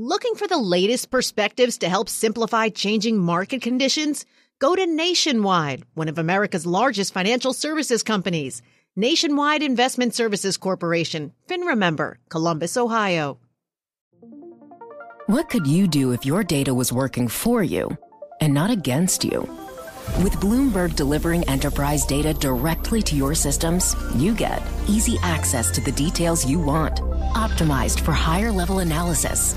Looking for the latest perspectives to help simplify changing market conditions? Go to Nationwide, one of America's largest financial services companies. Nationwide Investment Services Corporation, FINRA member, Columbus, Ohio. What could you do if your data was working for you and not against you? With Bloomberg delivering enterprise data directly to your systems, you get easy access to the details you want, optimized for higher level analysis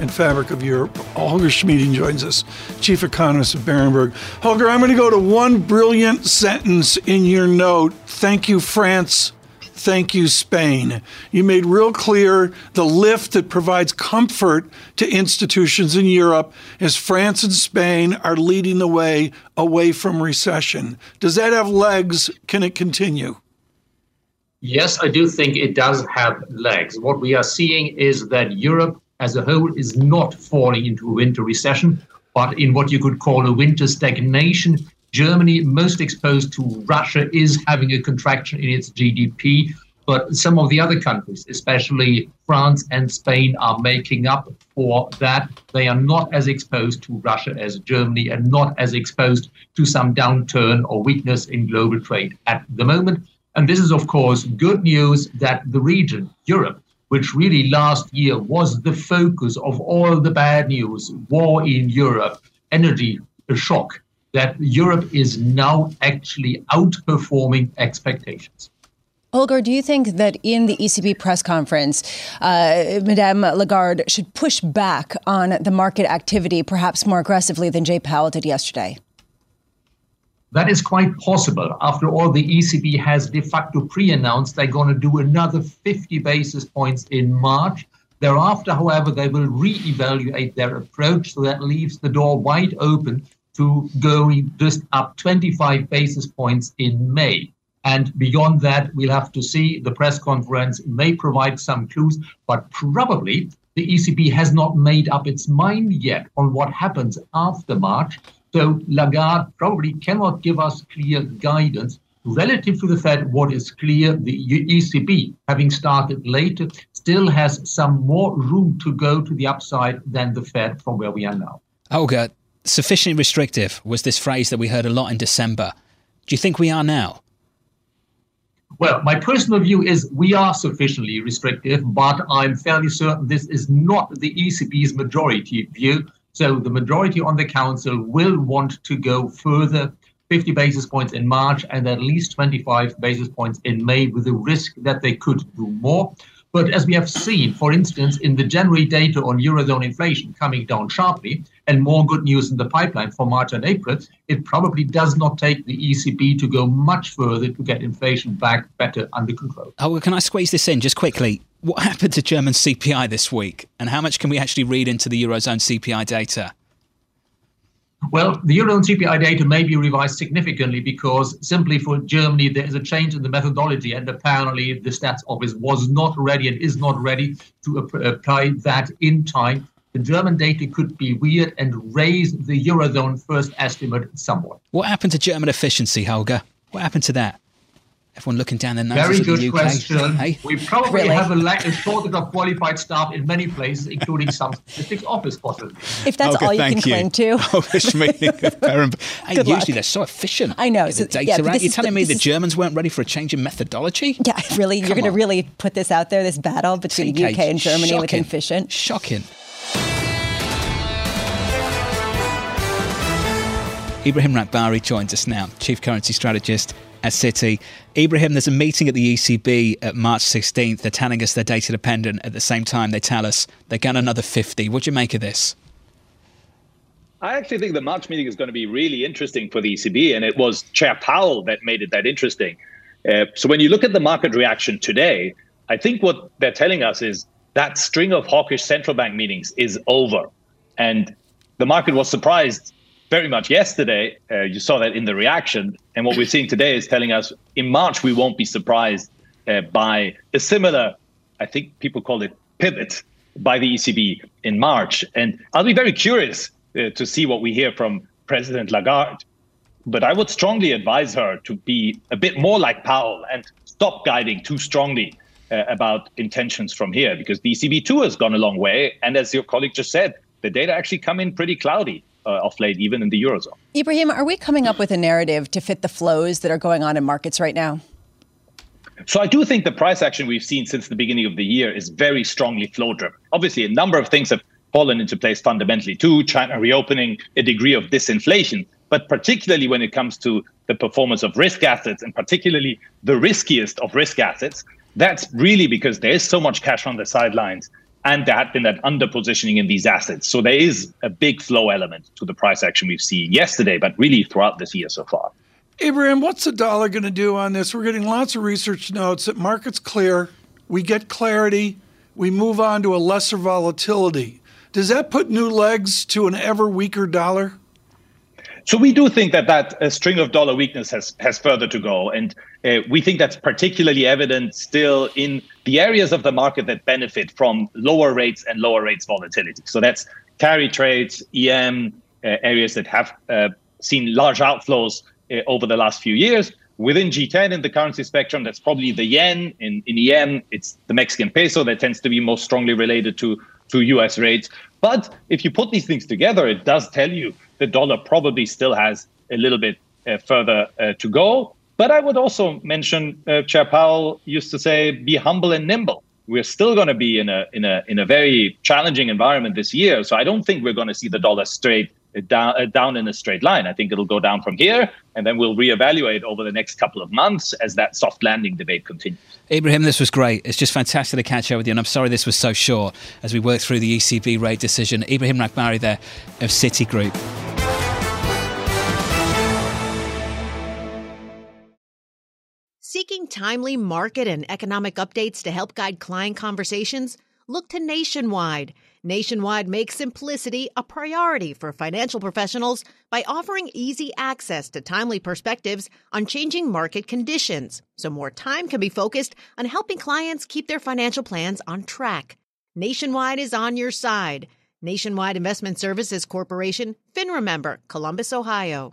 and fabric of Europe. Holger Schmieding joins us, chief economist of Berenberg. Holger, I'm going to go to one brilliant sentence in your note. Thank you, France. Thank you, Spain. You made real clear the lift that provides comfort to institutions in Europe as France and Spain are leading the way away from recession. Does that have legs? Can it continue? Yes, I do think it does have legs. What we are seeing is that Europe as a whole is not falling into a winter recession, but in what you could call a winter stagnation. Germany, most exposed to Russia, is having a contraction in its GDP. But some of the other countries, especially France and Spain, are making up for that. They are not as exposed to Russia as Germany and not as exposed to some downturn or weakness in global trade at the moment. And this is, of course, good news that the region, Europe, which really last year was the focus of all the bad news, war in Europe, energy shock, that Europe is now actually outperforming expectations. Holger, do you think that in the ECB press conference, uh, Madame Lagarde should push back on the market activity perhaps more aggressively than Jay Powell did yesterday? That is quite possible. After all, the ECB has de facto pre announced they're going to do another 50 basis points in March. Thereafter, however, they will re-evaluate their approach, so that leaves the door wide open to going just up 25 basis points in May. And beyond that, we'll have to see. The press conference may provide some clues, but probably the ECB has not made up its mind yet on what happens after March. So Lagarde probably cannot give us clear guidance. Relative to the Fed, what is clear, the ECB, having started later, still has some more room to go to the upside than the Fed from where we are now. Holger, sufficiently restrictive was this phrase that we heard a lot in December. Do you think we are now? Well, my personal view is we are sufficiently restrictive, but I'm fairly certain this is not the ECB's majority view. So the majority on the council will want to go further 50 basis points in March and at least 25 basis points in May with the risk that they could do more. But as we have seen, for instance, in the January data on Eurozone inflation coming down sharply and more good news in the pipeline for March and April, it probably does not take the ECB to go much further to get inflation back better under control. Oh, can I squeeze this in just quickly? What happened to German CPI this week, and how much can we actually read into the Eurozone CPI data? Well, the Eurozone CPI data may be revised significantly because simply for Germany, there is a change in the methodology, and apparently the Stats Office was not ready and is not ready to apply that in time. The German data could be weird and raise the Eurozone first estimate somewhat. What happened to German efficiency, Holger? What happened to that? Everyone looking down their noses Very at good the UK. question. Hey? We probably Really? have a, lack, a shortage of qualified staff in many places, including some statistics office possibly. If that's Holger, all you can thank cling to. Holger Schmieding of Berenberg. Hey, Good usually luck. they're so efficient. I know. Get So- the data yeah, but You're telling the- me the is- Germans weren't ready for a change in methodology? Yeah, really, you're going to really put this out there, this battle between the UK and Germany with shocking. efficient. Shocking. Ebrahim Rahbari joins us now, Chief Currency Strategist at Citi. Ebrahim, there's a meeting at the ECB at March 16th. They're telling us they're data dependent. At the same time, they tell us they're going another 50. What do you make of this? I actually think the March meeting is going to be really interesting for the ECB, and it was Chair Powell that made it that interesting. Uh, so when you look at the market reaction today, I think what they're telling us is that string of hawkish central bank meetings is over. And the market was surprised very much yesterday. Uh, you saw that in the reaction. And what we're seeing today is telling us in March, we won't be surprised uh, by a similar, I think people call it pivot by the ECB in March. And I'll be very curious uh, to see what we hear from President Lagarde. But I would strongly advise her to be a bit more like Powell and stop guiding too strongly uh, about intentions from here because the ECB too has gone a long way. And as your colleague just said, the data actually come in pretty cloudy. Uh, off late, even in the Eurozone. Ebrahim, are we coming up with a narrative to fit the flows that are going on in markets right now? So I do think the price action we've seen since the beginning of the year is very strongly flow driven. Obviously, a number of things have fallen into place fundamentally too. China reopening, a degree of disinflation, but particularly when it comes to the performance of risk assets and particularly the riskiest of risk assets, that's really because there is so much cash on the sidelines and there had been that underpositioning in these assets. So there is a big flow element to the price action we've seen yesterday, but really throughout this year so far. Abraham, what's the dollar going to do on this? We're getting lots of research notes that markets clear, we get clarity, we move on to a lesser volatility. Does that put new legs to an ever weaker dollar? So we do think that that uh, string of dollar weakness has has further to go, and uh, we think that's particularly evident still in the areas of the market that benefit from lower rates and lower rates volatility. So that's carry trades, EM, uh, areas that have uh, seen large outflows uh, over the last few years. Within G10 in the currency spectrum, that's probably the yen. In, in EM, it's the Mexican peso that tends to be most strongly related to to US rates. But if you put these things together, it does tell you the dollar probably still has a little bit uh, further uh, to go. But I would also mention uh, Chair Powell used to say, "Be humble and nimble." We're still going to be in a in a in a very challenging environment this year, so I don't think we're going to see the dollar straight uh, down uh, down in a straight line. I think it'll go down from here, and then we'll reevaluate over the next couple of months as that soft landing debate continues. Ebrahim, this was great. It's just fantastic to catch up with you, and I'm sorry this was so short as we work through the ECB rate decision. Ebrahim Rahbari there of Citigroup. Seeking timely market and economic updates to help guide client conversations? Look to Nationwide. Nationwide makes simplicity a priority for financial professionals by offering easy access to timely perspectives on changing market conditions, so more time can be focused on helping clients keep their financial plans on track. Nationwide is on your side. Nationwide Investment Services Corporation, FINRA member, Columbus, Ohio.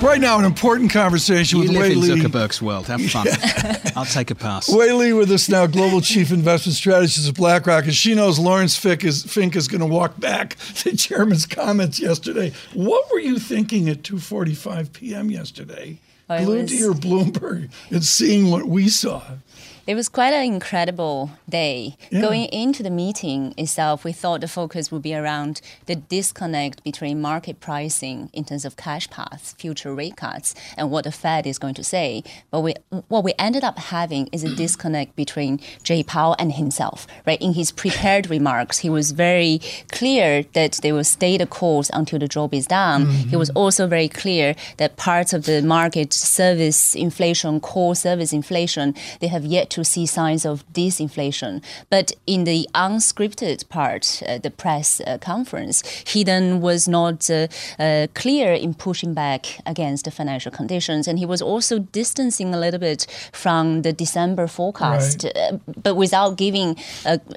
Right now, an important conversation You with live Wei in Li. Zuckerberg's world. Have fun. I'll take a pass. Wei Li with us now, global chief investment strategist of BlackRock, and she knows Laurence Fink is Fink is going to walk back the chairman's comments yesterday. What were you thinking at 2:45 p.m. yesterday? I Glued was- to your Bloomberg and seeing what we saw. It was quite an incredible day. Yeah. Going into the meeting itself, we thought the focus would be around the disconnect between market pricing in terms of cash paths, future rate cuts, and what the Fed is going to say. But we, what we ended up having is a disconnect between Jay Powell and himself. Right in his prepared remarks, he was very clear that they will stay the course until the job is down. He mm-hmm. was also very clear that parts of the market service inflation, core service inflation, they have yet to to see signs of disinflation. But in the unscripted part, uh, the press uh, conference, he then was not uh, uh, clear in pushing back against the financial conditions. And he was also distancing a little bit from the December forecast, right. Uh, but without giving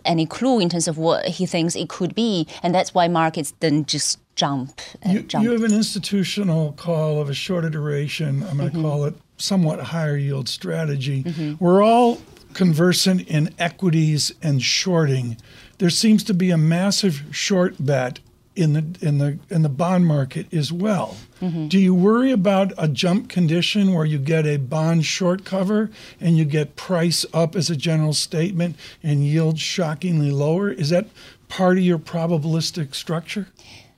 any clue in terms of what he thinks it could be. And that's why markets then just jump. You, jump. you, have an institutional call of a shorter duration. I'm going to mm-hmm. call it somewhat higher yield strategy. Mm-hmm. We're all conversant in equities and shorting. There seems to be a massive short bet in the in the in the bond market as well. Mm-hmm. Do you worry about a jump condition where you get a bond short cover and you get price up as a general statement and yield shockingly lower? Is that part of your probabilistic structure?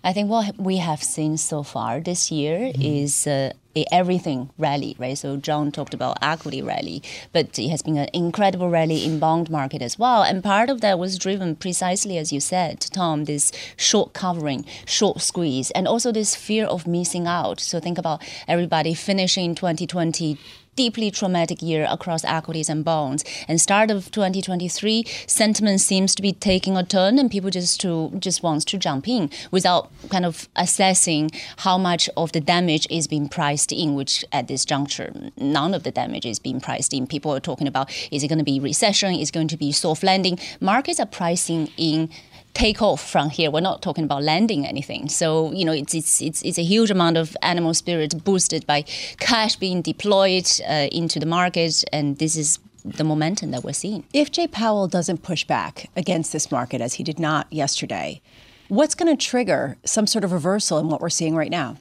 I think what we have seen so far this year mm-hmm. is uh, everything rally, right? So John talked about equity rally, but it has been an incredible rally in bond market as well. And part of that was driven precisely as you said, Tom, this short covering, short squeeze, and also this fear of missing out. So think about everybody finishing 2020 deeply traumatic year across equities and bonds. And start of 2023, sentiment seems to be taking a turn, and people just to just wants to jump in without kind of assessing how much of the damage is being priced in. Which at this juncture, none of the damage is being priced in. People are talking about is it going to be recession? Is it going to be soft landing? Markets are pricing in take off from here. We're not talking about landing anything. So you know, it's it's it's, it's a huge amount of animal spirit boosted by cash being deployed uh, into the market, and this is the momentum that we're seeing. If Jay Powell doesn't push back against this market as he did not yesterday, what's going to trigger some sort of reversal in what we're seeing right now?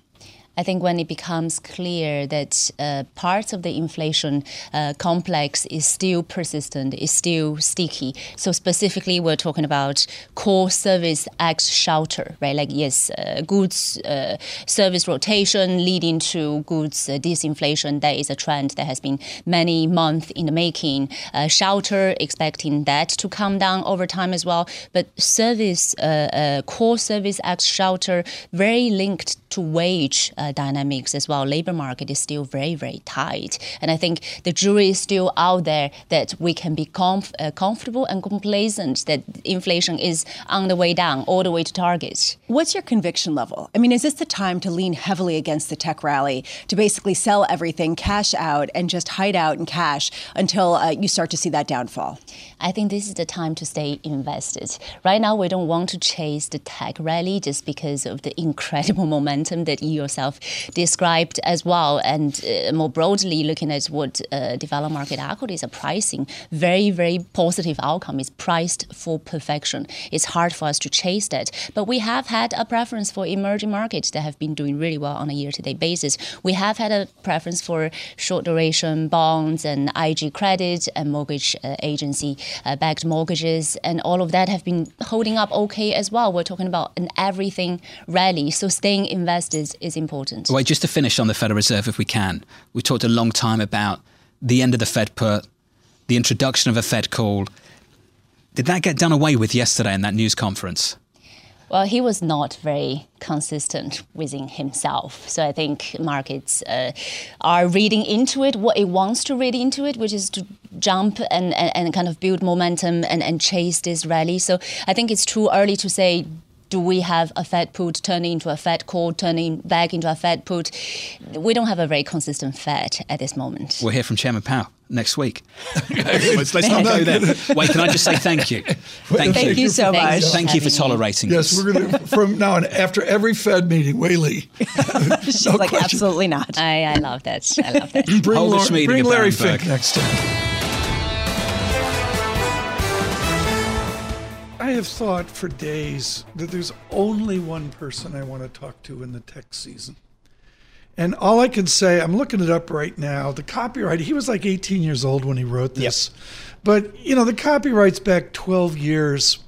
I think when it becomes clear that uh, parts of the inflation uh, complex is still persistent, is still sticky. So specifically, we're talking about core service X shelter, right? Like yes, uh, goods uh, service rotation leading to goods uh, disinflation. That is a trend that has been many months in the making. Uh, shelter, expecting that to come down over time as well. But service core service X shelter very linked to wage uh, dynamics as well. Labor market is still very, very tight. And I think the jury is still out there that we can be comf- uh, comfortable and complacent that inflation is on the way down, all the way to target. What's your conviction level? I mean, is this the time to lean heavily against the tech rally, to basically sell everything, cash out, and just hide out in cash until uh, you start to see that downfall? I think this is the time to stay invested. Right now, we don't want to chase the tech rally just because of the incredible momentum that you yourself described as well. And uh, more broadly, looking at what uh, developed market equities are pricing, very, very positive outcome is priced for perfection. It's hard for us to chase that. But we have had a preference for emerging markets that have been doing really well on a year to date basis. We have had a preference for short duration bonds and IG credit and mortgage uh, agency uh, backed mortgages. And all of that have been holding up okay as well. We're talking about an everything rally. So staying invested is important. Wait, just to finish on the Federal Reserve, if we can. We talked a long time about the end of the Fed put, the introduction of a Fed call. Did that get done away with yesterday in that news conference? Well, he was not very consistent within himself. So I think markets uh, are reading into it what it wants to read into it, which is to jump and, and, and kind of build momentum and, and chase this rally. So I think it's too early to say do we have a Fed put turning into a Fed call, turning back into a Fed put? We don't have a very consistent Fed at this moment. We'll hear from Chairman Powell next week. let's, let's not go there. Wait, can I just say thank you? Thank, thank you. you so much. Thank you for tolerating yes, us. Yes, we're going to, from now on, after every Fed meeting, Wei Li. She's no like, question. absolutely not. I, I love that. I love that. bring, Larry, bring Larry Fink next time. Have thought for days that there's only one person I want to talk to in the tech season. And all I can say, I'm looking it up right now. The copyright, he was like 18 years old when he wrote this. Yep. But, you know, the copyright's back 12 years.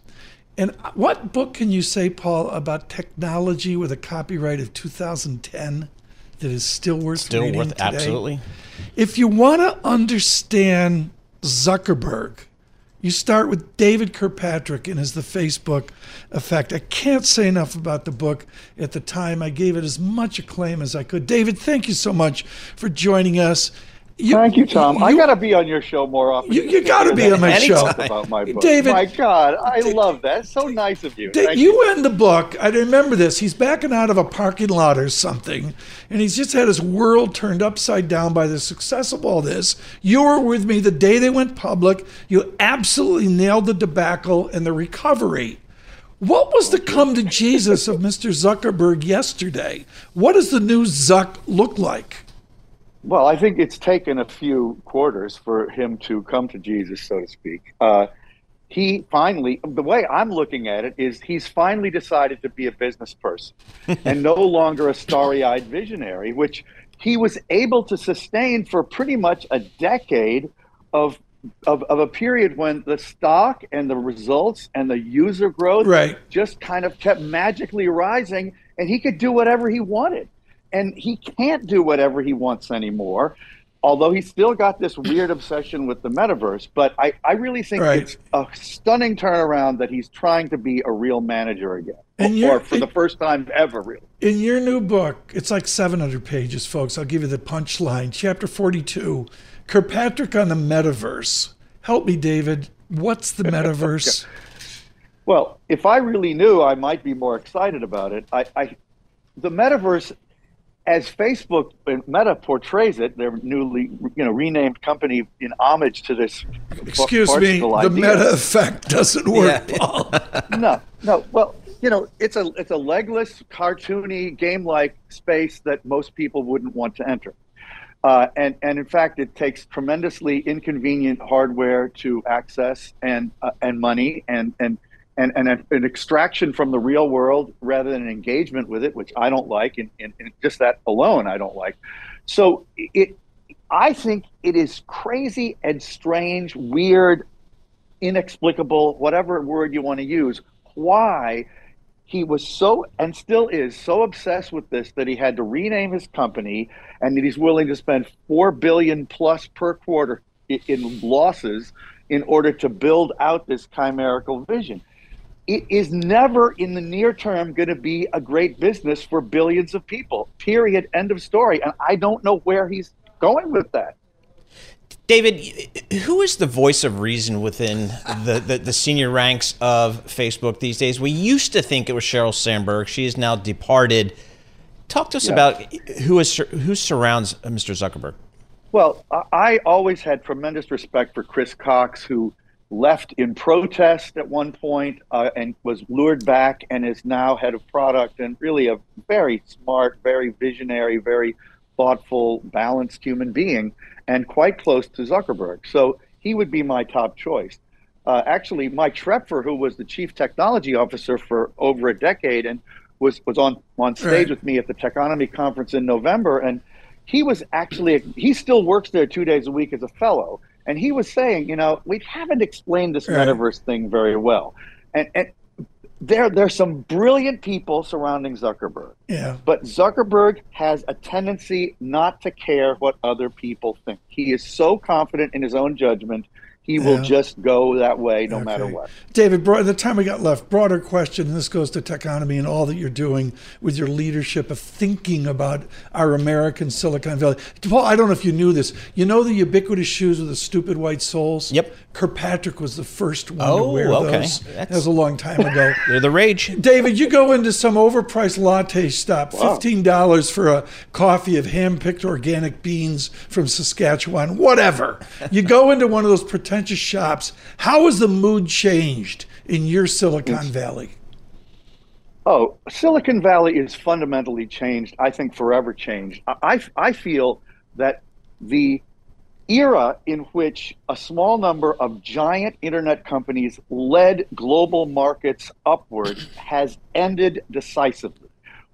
And what book can you say, Paul, about technology with a copyright of 2010 that is still worth still reading worth, today? Absolutely. If you want to understand Zuckerberg, you start with David Kirkpatrick and his The Facebook Effect. I can't say enough about the book. At the time, I gave it as much acclaim as I could. David, thank you so much for joining us. You, Thank you, Tom. You, I got to be on your show more often. You, you got to be on my show. About my book. David, my God, I love that. So nice of you. you, you end the book. I remember this. He's backing out of a parking lot or something, and he's just had his world turned upside down by the success of all this. You were with me the day they went public. You absolutely nailed the debacle and the recovery. What was the come to Jesus of Mr. Zuckerberg yesterday? What does the new Zuck look like? Well, I think it's taken a few quarters for him to come to Jesus, so to speak. Uh, he finally, the way I'm looking at it is he's finally decided to be a business person and no longer a starry eyed visionary, which he was able to sustain for pretty much a decade of, of, of a period when the stock and the results and the user growth right. just kind of kept magically rising and he could do whatever he wanted and he can't do whatever he wants anymore although he's still got this weird obsession with the metaverse. But i, I really think right. it's a stunning turnaround that he's trying to be a real manager again and or for the first time ever really. In your new book it's like 700 pages folks. I'll give you the punchline. Chapter 42 kirkpatrick on the metaverse. Help me david. What's the metaverse? Well if i really knew i might be more excited about it. I, I the metaverse as Facebook and Meta portrays it, their newly you know renamed company in homage to this. Excuse me, the idea. Meta effect doesn't work, yeah. Paul. no, no. Well, you know, it's a it's a legless, cartoony, game-like space that most people wouldn't want to enter. Uh, and and in fact, it takes tremendously inconvenient hardware to access and uh, and money and and and, and an extraction from the real world rather than an engagement with it, which I don't like, and, and, and just that alone I don't like. So it, I think it is crazy and strange, weird, inexplicable, whatever word you want to use, why he was so and still is so obsessed with this that he had to rename his company and that he's willing to spend four billion plus per quarter in losses in order to build out this chimerical vision it is never in the near term going to be a great business for billions of people. Period. End of story. And I don't know where he's going with that. David, who is the voice of reason within the, the, the, senior ranks of Facebook these days? We used to think it was Sheryl Sandberg. She is now departed. Talk to us yeah. about who is who surrounds uh, Mr. Zuckerberg. Well, I always had tremendous respect for Chris Cox, who left in protest at one point, uh, and was lured back and is now head of product and really a very smart, very visionary, very thoughtful, balanced human being and quite close to Zuckerberg. So he would be my top choice. Uh, actually, Mike Schroepfer, who was the chief technology officer for over a decade and was, was on, on stage right. with me at the Techonomy conference in November, and he was actually, he still works there two days a week as a fellow and he was saying, you know, we haven't explained this right. metaverse thing very well, and and there there's some brilliant people surrounding Zuckerberg. Yeah. But Zuckerberg has a tendency not to care what other people think. He is so confident in his own judgment he will just go that way no okay. matter what. David, the time we got left, broader question, and this goes to Techonomy and all that you're doing with your leadership of thinking about our American Silicon Valley. Paul, I don't know if you knew this. You know the ubiquitous shoes with the stupid white soles? Yep. Kirkpatrick was the first one oh, to wear okay. those. That's... That was a long time ago. They're the rage. David, you go into some overpriced latte stop, wow. $15 for a coffee of hand-picked organic beans from Saskatchewan, whatever. You go into one of those pretentious shops. How has the mood changed in your Silicon Valley? Oh, Silicon Valley is fundamentally changed. I think forever changed. I, I feel that the era in which a small number of giant internet companies led global markets upward has ended decisively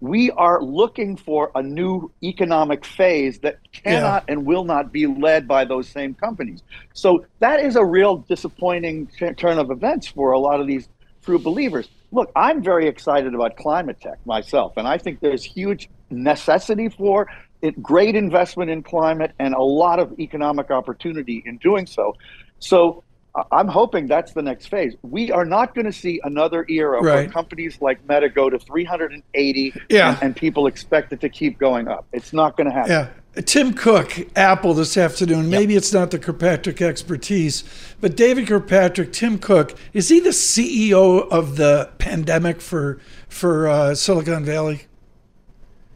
we are looking for a new economic phase that cannot yeah. and will not be led by those same companies. So that is a real disappointing turn of events for a lot of these true believers. Look, I'm very excited about climate tech myself, and I think there's huge necessity for it, great investment in climate and a lot of economic opportunity in doing so. So I'm hoping that's the next phase. We are not going to see another era right. where companies like Meta go to 380 yeah. and, and, people expect it to keep going up. It's not going to happen. Yeah. Tim Cook, Apple, this afternoon. Maybe it's not the Kirkpatrick expertise, but David Kirkpatrick, Tim Cook, is he the CEO of the pandemic for for uh, Silicon Valley?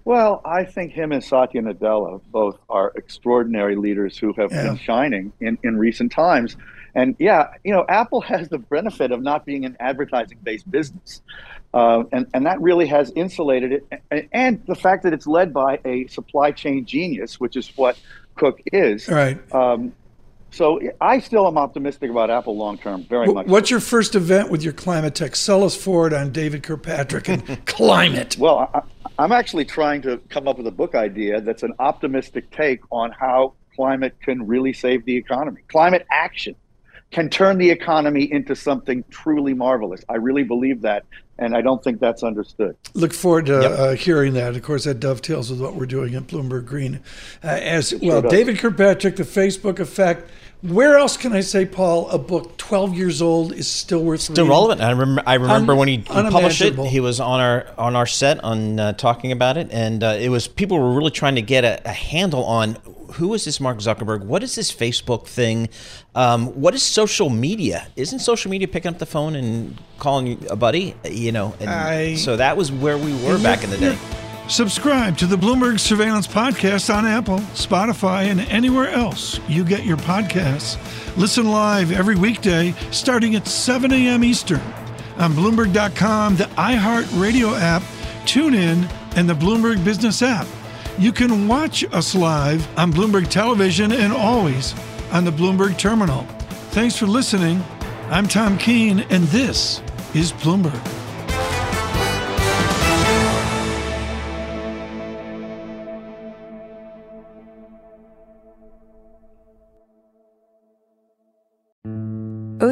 Well, I think him and Satya Nadella both are extraordinary leaders who have Yeah. been shining in, in recent times. And yeah, you know, Apple has the benefit of not being an advertising based business. Uh, and, and that really has insulated it. And, the fact that it's led by a supply chain genius, which is what Cook is. Right. Um, so I still am optimistic about Apple long term, very much. What's your first event with your climate tech? Sell us forward on David Kirkpatrick and climate. Well, I, I'm actually trying to come up with a book idea that's an optimistic take on how climate can really save the economy. Climate action can turn the economy into something truly marvelous. I really believe that, and I don't think that's understood. Look forward to uh, hearing that. Of course, that dovetails with what we're doing at Bloomberg Green. Uh, as well. David Kirkpatrick, the Facebook effect. Where else can I say, Paul? A book 12 years old is still worth Still reading. relevant. I remember. I remember Un- when he, he published it. He was on our on our set on uh, talking about it, and uh, it was people were really trying to get a, a handle on who is this Mark Zuckerberg? What is this Facebook thing? Um, what is social media? Isn't social media picking up the phone and calling a buddy? You know, and I- so that was where we were back in the day. Subscribe to the Bloomberg Surveillance Podcast on Apple, Spotify, and anywhere else you get your podcasts. Listen live every weekday starting at 7 a.m. Eastern on Bloomberg.com, the iHeartRadio app, TuneIn, and the Bloomberg Business app. You can watch us live on Bloomberg Television and always on the Bloomberg Terminal. Thanks for listening. I'm Tom Keene, and this is Bloomberg.